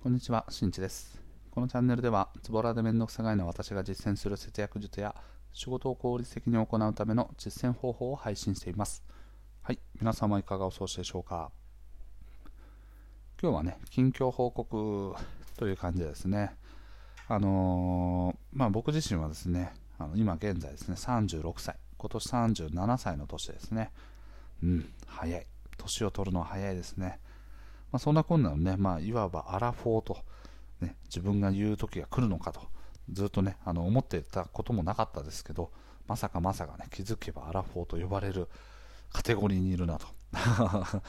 こんにちは、しんちです。このチャンネルでは、ズボラでめんどくさがいの私が実践する節約術や、仕事を効率的に行うための実践方法を配信しています。はい、皆様いかがお過ごしでしょうか。今日はね、近況報告という感じですね、あのーまあ僕自身はですね、あの今現在ですね、36歳、今年37歳の年ですね。うん、早い。年を取るのは早いですね。まあ、そんなこんなのね、まあ、いわばアラフォーと、ね、自分が言う時が来るのかと、ずっとね、あの思ってたこともなかったですけど、まさかまさかね、気づけばアラフォーと呼ばれるカテゴリーにいるなと。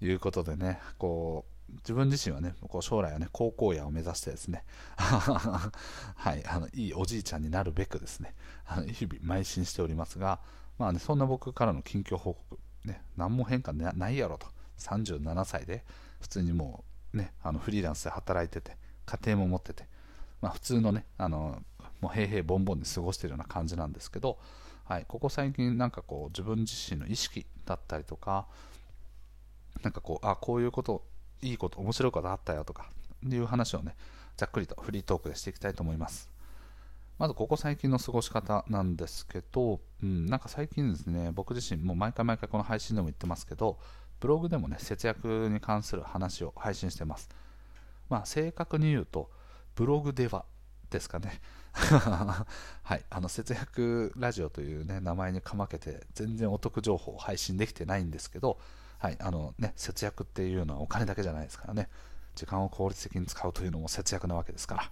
いうことでね、こう、自分自身はね、こう将来はね、高校野を目指してですね、はい、あのいいおじいちゃんになるべくですね、あの日々邁進しておりますが、まあね、そんな僕からの近況報告、ね、何も変化なないやろと、37歳で、普通にもうね、あのフリーランスで働いてて、家庭も持ってて、まあ、普通のね、あのもう平々ボンボンに過ごしてるような感じなんですけど、はい、ここ最近なんかこう自分自身の意識だったりとか、なんかこう、あ、こういうこと、いいこと、面白いことあったよとか、いう話をね、ざっくりとフリートークでしていきたいと思います。まずここ最近の過ごし方なんですけど、うん、なんか最近ですね、僕自身も毎回毎回この配信でも言ってますけど、ブログでもね、節約に関する話を配信してます。まあ、正確に言うと、ブログではですかね。はい、あの節約ラジオという、ね、名前にかまけて、全然お得情報を配信できてないんですけど、はいあのね、節約っていうのはお金だけじゃないですからね。時間を効率的に使うというのも節約なわけですから。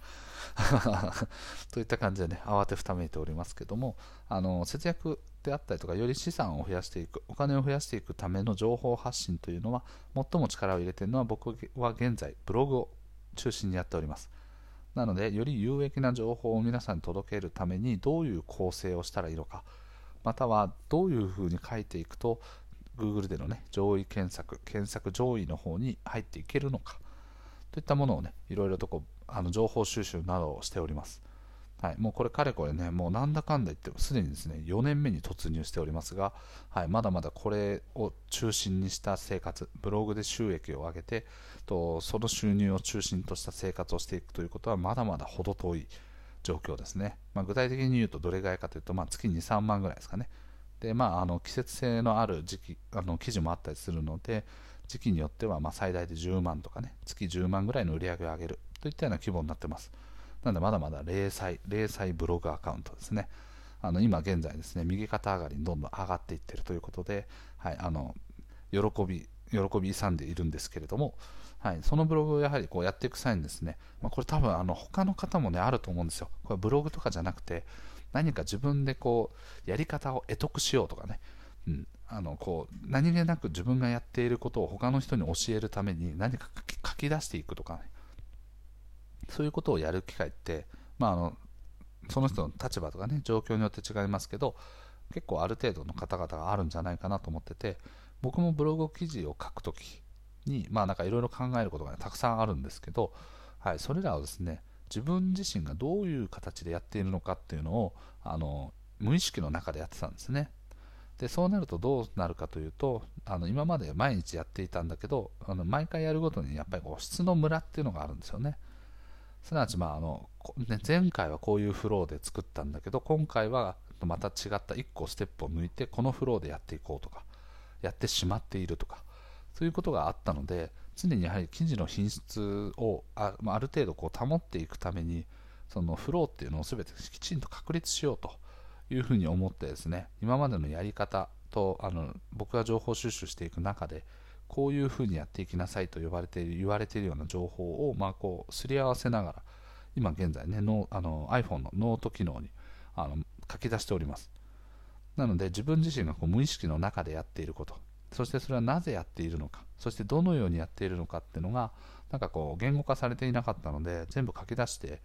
といった感じでね、慌てふためいておりますけども、あの節約であったりとか、より資産を増やしていく、お金を増やしていくための情報発信というのは、最も力を入れているのは、僕は現在、ブログを中心にやっております。なので、より有益な情報を皆さんに届けるために、どういう構成をしたらいいのか、またはどういうふうに書いていくと、Google での、ね、上位検索、検索上位の方に入っていけるのか、といったものをね、いろいろとこうあの情報収集などをしております。はい、もうこれ、かれこれね、もうなんだかんだ言って、すでにですね、4年目に突入しておりますが、はい、まだまだこれを中心にした生活、ブログで収益を上げて、とその収入を中心とした生活をしていくということは、まだまだ程遠い状況ですね。まあ、具体的に言うと、どれぐらいかというと、まあ、月2、3万ぐらいですかね。で、まあ、あの季節性のある時期、あの記事もあったりするので、時期によってはま最大で10万とかね、月10万ぐらいの売り上げを上げるといったような規模になってます。なのでまだまだ零細、零細ブログアカウントですね。あの今現在ですね、右肩上がりにどんどん上がっていってるということで、はい、あの喜び、喜び勇んでいるんですけれども、はい、そのブログをやはりこうやっていく際にですね、まあ、これ多分あの他の方もね、あると思うんですよ。これブログとかじゃなくて、何か自分でこう、やり方を得得しようとかね、あのこう何気なく自分がやっていることを他の人に教えるために何か書き出していくとかね。そういうことをやる機会って、まあ、あのその人の立場とかね状況によって違いますけど結構ある程度の方々があるんじゃないかなと思ってて僕もブログ記事を書くときにまなんかいろいろ考えることが、ね、たくさんあるんですけど、はい、それらをですね自分自身がどういう形でやっているのかっていうのをあの無意識の中でやってたんですね。でそうなるとどうなるかというとあの今まで毎日やっていたんだけどあの毎回やるごとにやっぱりこう質のムラっていうのがあるんですよね。すなわち、まああのね、前回はこういうフローで作ったんだけど今回はまた違った1個ステップを抜いてこのフローでやっていこうとかやってしまっているとかそういうことがあったので常にやはり記事の品質をあ,、ある程度こう保っていくためにそのフローっていうのを全てきちんと確立しようと。いうふうに思ってですね今までのやり方とあの僕が情報収集していく中でこういうふうにやっていきなさいと呼ばれている言われているような情報を、まあ、こうすり合わせながら今現在ねのあの iPhone のノート機能にあの書き出しております。なので自分自身がこう無意識の中でやっていることそしてそれはなぜやっているのかそしてどのようにやっているのかっていうのがなんかこう言語化されていなかったので全部書き出して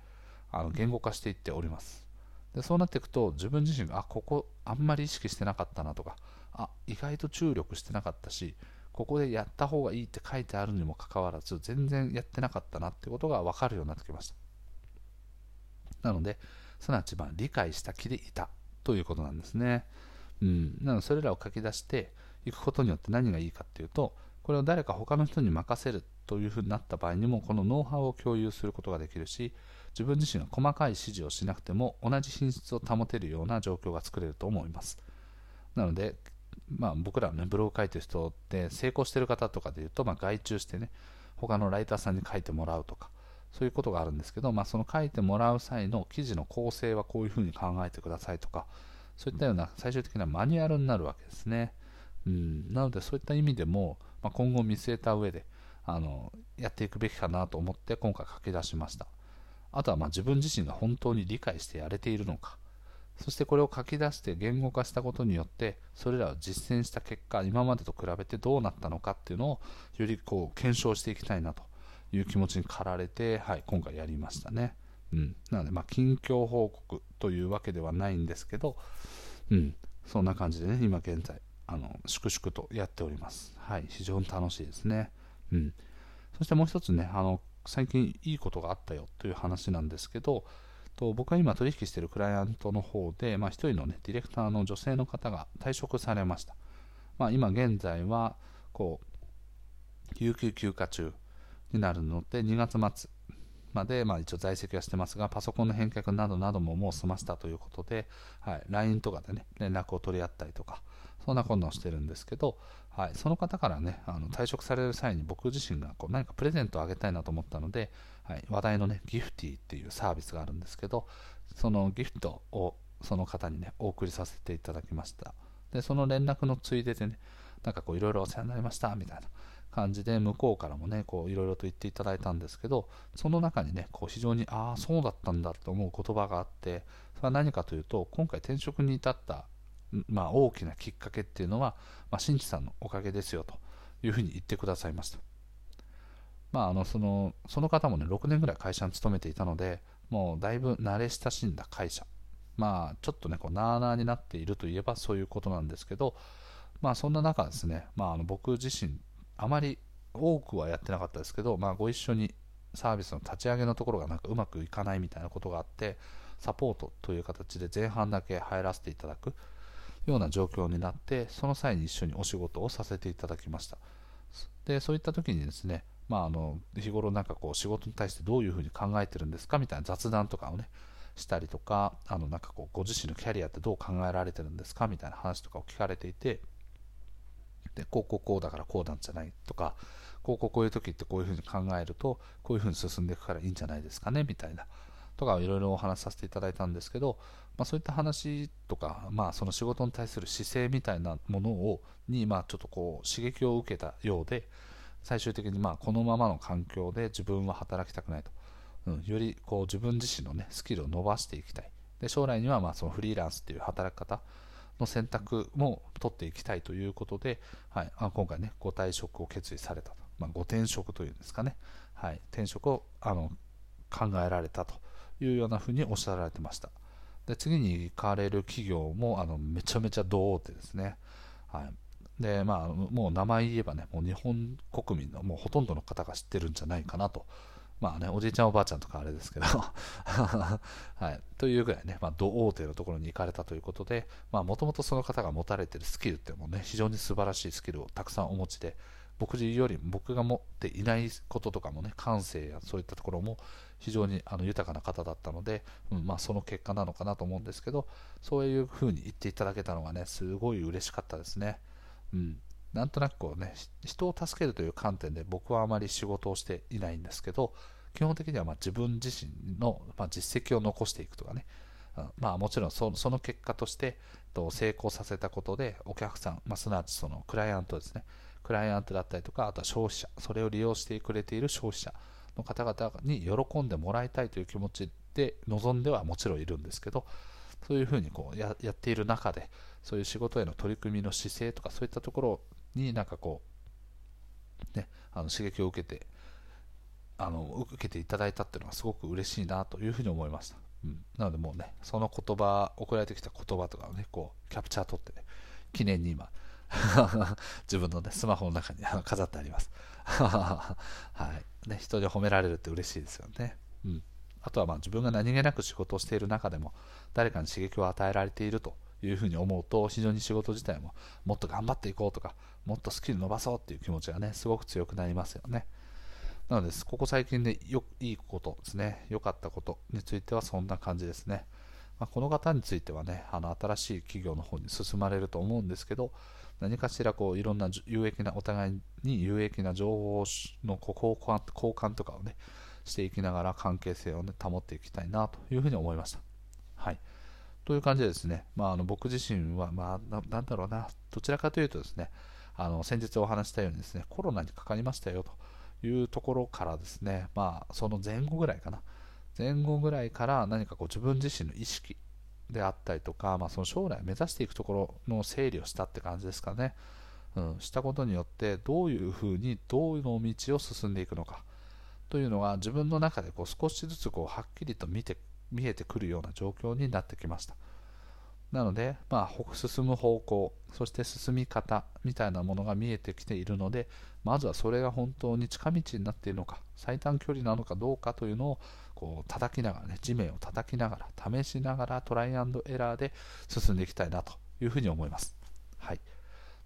あの言語化していっております。でそうなっていくと自分自身があここあんまり意識してなかったなとかあ意外と注力してなかったしここでやった方がいいって書いてあるにもかかわらず全然やってなかったなってことが分かるようになってきました。なのですなわちま理解した気でいたということなんですね、うん、なのでそれらを書き出していくことによって何がいいかっていうとこれを誰か他の人に任せるというふうになった場合にもこのノウハウを共有することができるし自分自身が細かい指示をしなくても同じ品質を保てるような状況が作れると思います。なので、まあ、僕らのねブログ書いてる人って成功してる方とかでいうと、まあ、外注してね他のライターさんに書いてもらうとかそういうことがあるんですけど、まあ、その書いてもらう際の記事の構成はこういうふうに考えてくださいとかそういったような最終的なマニュアルになるわけですね、うん、なのでそういった意味でも、まあ、今後見据えた上であのやっていくべきかなと思って今回書き出しました。あとはま自分自身が本当に理解してやれているのか。そしてこれを書き出して言語化したことによってそれらを実践した結果今までと比べてどうなったのかっていうのをよりこう検証していきたいなという気持ちに駆られて、はい、今回やりましたね、うん、なのでま近況報告というわけではないんですけど、うん、そんな感じでね今現在あの粛々とやっております。はい。非常に楽しいですね。うん。そしてもう一つねあの最近いいことがあったよという話なんですけど、と僕が今取引しているクライアントの方で、まあ、1人の、ね、ディレクターの女性の方が退職されました。まあ、今現在はこう有給休暇中になるので2月末まで、まあ、一応在籍はしてますがパソコンの返却などなどももう済ませたということで、はい、LINE とかで、ね、連絡を取り合ったりとかそんなことをしてるんですけど、はい、その方からねあの退職される際に僕自身がこう何かプレゼントをあげたいなと思ったので、はい、話題のねギフティっていうサービスがあるんですけどそのギフトをその方にねお送りさせていただきました。でその連絡のついででねなんかこういろいろお世話になりましたみたいな。感じで向こうからもねこういろいろと言っていただいたんですけどその中にねこう非常にああそうだったんだと思う言葉があってそれは何かというと今回転職に至ったまあ、大きなきっかけっていうのは、まあ、新地さんのおかげですよというふうに言ってくださいました。まあ、あのそのその方もね、6年ぐらい会社に勤めていたので、もうだいぶ慣れ親しんだ会社、まあ、ちょっとね、こうなーなーになっているといえばそういうことなんですけど、まあ、そんな中ですね、まあ、あの僕自身、あまり多くはやってなかったですけど、まあ、ご一緒にサービスの立ち上げのところがなんかうまくいかないみたいなことがあって、サポートという形で前半だけ入らせていただく。ような状況になってその際に一緒にお仕事をさせていただきましたでそういった時にですねまあ、あの日頃なんかこう仕事に対してどういうふうに考えてるんですかみたいな雑談とかをねしたりとかあのなんかこうご自身のキャリアってどう考えられてるんですかみたいな話とかを聞かれていてでこうこうこうだからこうなんじゃないとかこうこうこういう時ってこういうふうに考えるとこういうふうに進んでいくからいいんじゃないですかねみたいな。とかいろいろお話しさせていただいたんですけど、まあ、そういった話とか、まあ、その仕事に対する姿勢みたいなものをに、まあ、ちょっとこう刺激を受けたようで最終的にまあこのままの環境で自分は働きたくないと、うん、よりこう自分自身の、ね、スキルを伸ばしていきたい。で将来にはまあそのフリーランスっていう働き方の選択も取っていきたいということで、はい、あ今回ねご退職を決意されたと、まあ、ご転職というんですかね、はい、転職をあの考えられたというようなふうにおっしゃられてました。で次に行かれる企業もあのめちゃめちゃ同大手ですね、はい、でまあもう名前言えばねもう日本国民のもうほとんどの方が知ってるんじゃないかなとまあね、おじいちゃんおばあちゃんとかあれですけど。はい、というぐらいね、まあ、同大手のところに行かれたということで、もともとその方が持たれているスキルっていうのもね、非常に素晴らしいスキルをたくさんお持ちで、僕自身より僕が持っていないこととかもね、感性やそういったところも非常にあの豊かな方だったので、うんまあ、その結果なのかなと思うんですけど、そういうふうに言っていただけたのがね、すごい嬉しかったですね。うん、なんとなくこうね、人を助けるという観点で僕はあまり仕事をしていないんですけど、基本的にはま自分自身の、ま実績を残していくとかね、まあ、もちろんその結果として成功させたことでお客さん、まあ、すなわちそのクライアントですね。クライアントだったりとか、あとは消費者、それを利用してくれている消費者の方々に喜んでもらいたいという気持ちで臨んではもちろんいるんですけど、そういうふうにこうやっている中で、そういう仕事への取り組みの姿勢とか、そういったところになんかこう、ね、あの刺激を受けて、あの受けていただいたっていうのはすごく嬉しいなというふうに思いました。うん、なのでもうね、その言葉、送られてきた言葉とかをね、こうキャプチャー取ってね、記念に今、自分の、ね、スマホの中に飾ってあります。はいね、人で褒められるって嬉しいですよね。うん、あとはまあ自分が何気なく仕事をしている中でも誰かに刺激を与えられているというふうに思うと非常に仕事自体ももっと頑張っていこうとかもっとスキル伸ばそうっていう気持ちがねすごく強くなりますよね。なので、ここ最近でよいいことですね、良かったことについてはそんな感じですね。まあ、この方についてはね、あの新しい企業の方に進まれると思うんですけど、何かしらこういろんな有益な、お互いに有益な情報の交換交換とかをね、していきながら関係性を、ね、保っていきたいなというふうに思いました。という感じでですね、まあ、あの僕自身は、まあな、なんだろうな、どちらかというとですね、あの先日お話したようにですね、コロナにかかりましたよというところからですね、まあ、その前後ぐらいかな、前後ぐらいから何かこう自分自身の意識であったりとか、まあ、その将来目指していくところの整理をしたって感じですかね。うん、したことによってどういうふうにどういう道を進んでいくのかというのが自分の中でこう少しずつこうはっきりと見て見えてくるような状況になってきました。なので、まあ、進む方向、そして進み方みたいなものが見えてきているので、まずはそれが本当に近道になっているのか、最短距離なのかどうかというのをこう叩きながらね、地面を叩きながら、試しながらトライアンドエラーで進んでいきたいなというふうに思います。はい。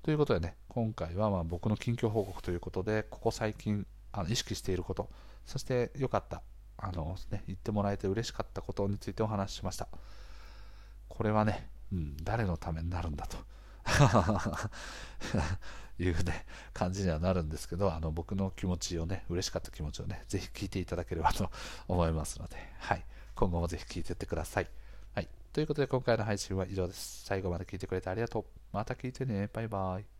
ということでね、今回はまあ僕の近況報告ということで、ここ最近あの意識していること、そして良かった、あのね、言ってもらえて嬉しかったことについてお話ししました。これはね、うん、誰のためになるんだと いうね、感じにはなるんですけど、あの僕の気持ちをね、嬉しかった気持ちをね、ぜひ聞いていただければと 思いますので、はい、今後もぜひ聞いていってください。はい、ということで今回の配信は以上です。最後まで聞いてくれてありがとう。また聞いてね。バイバイ。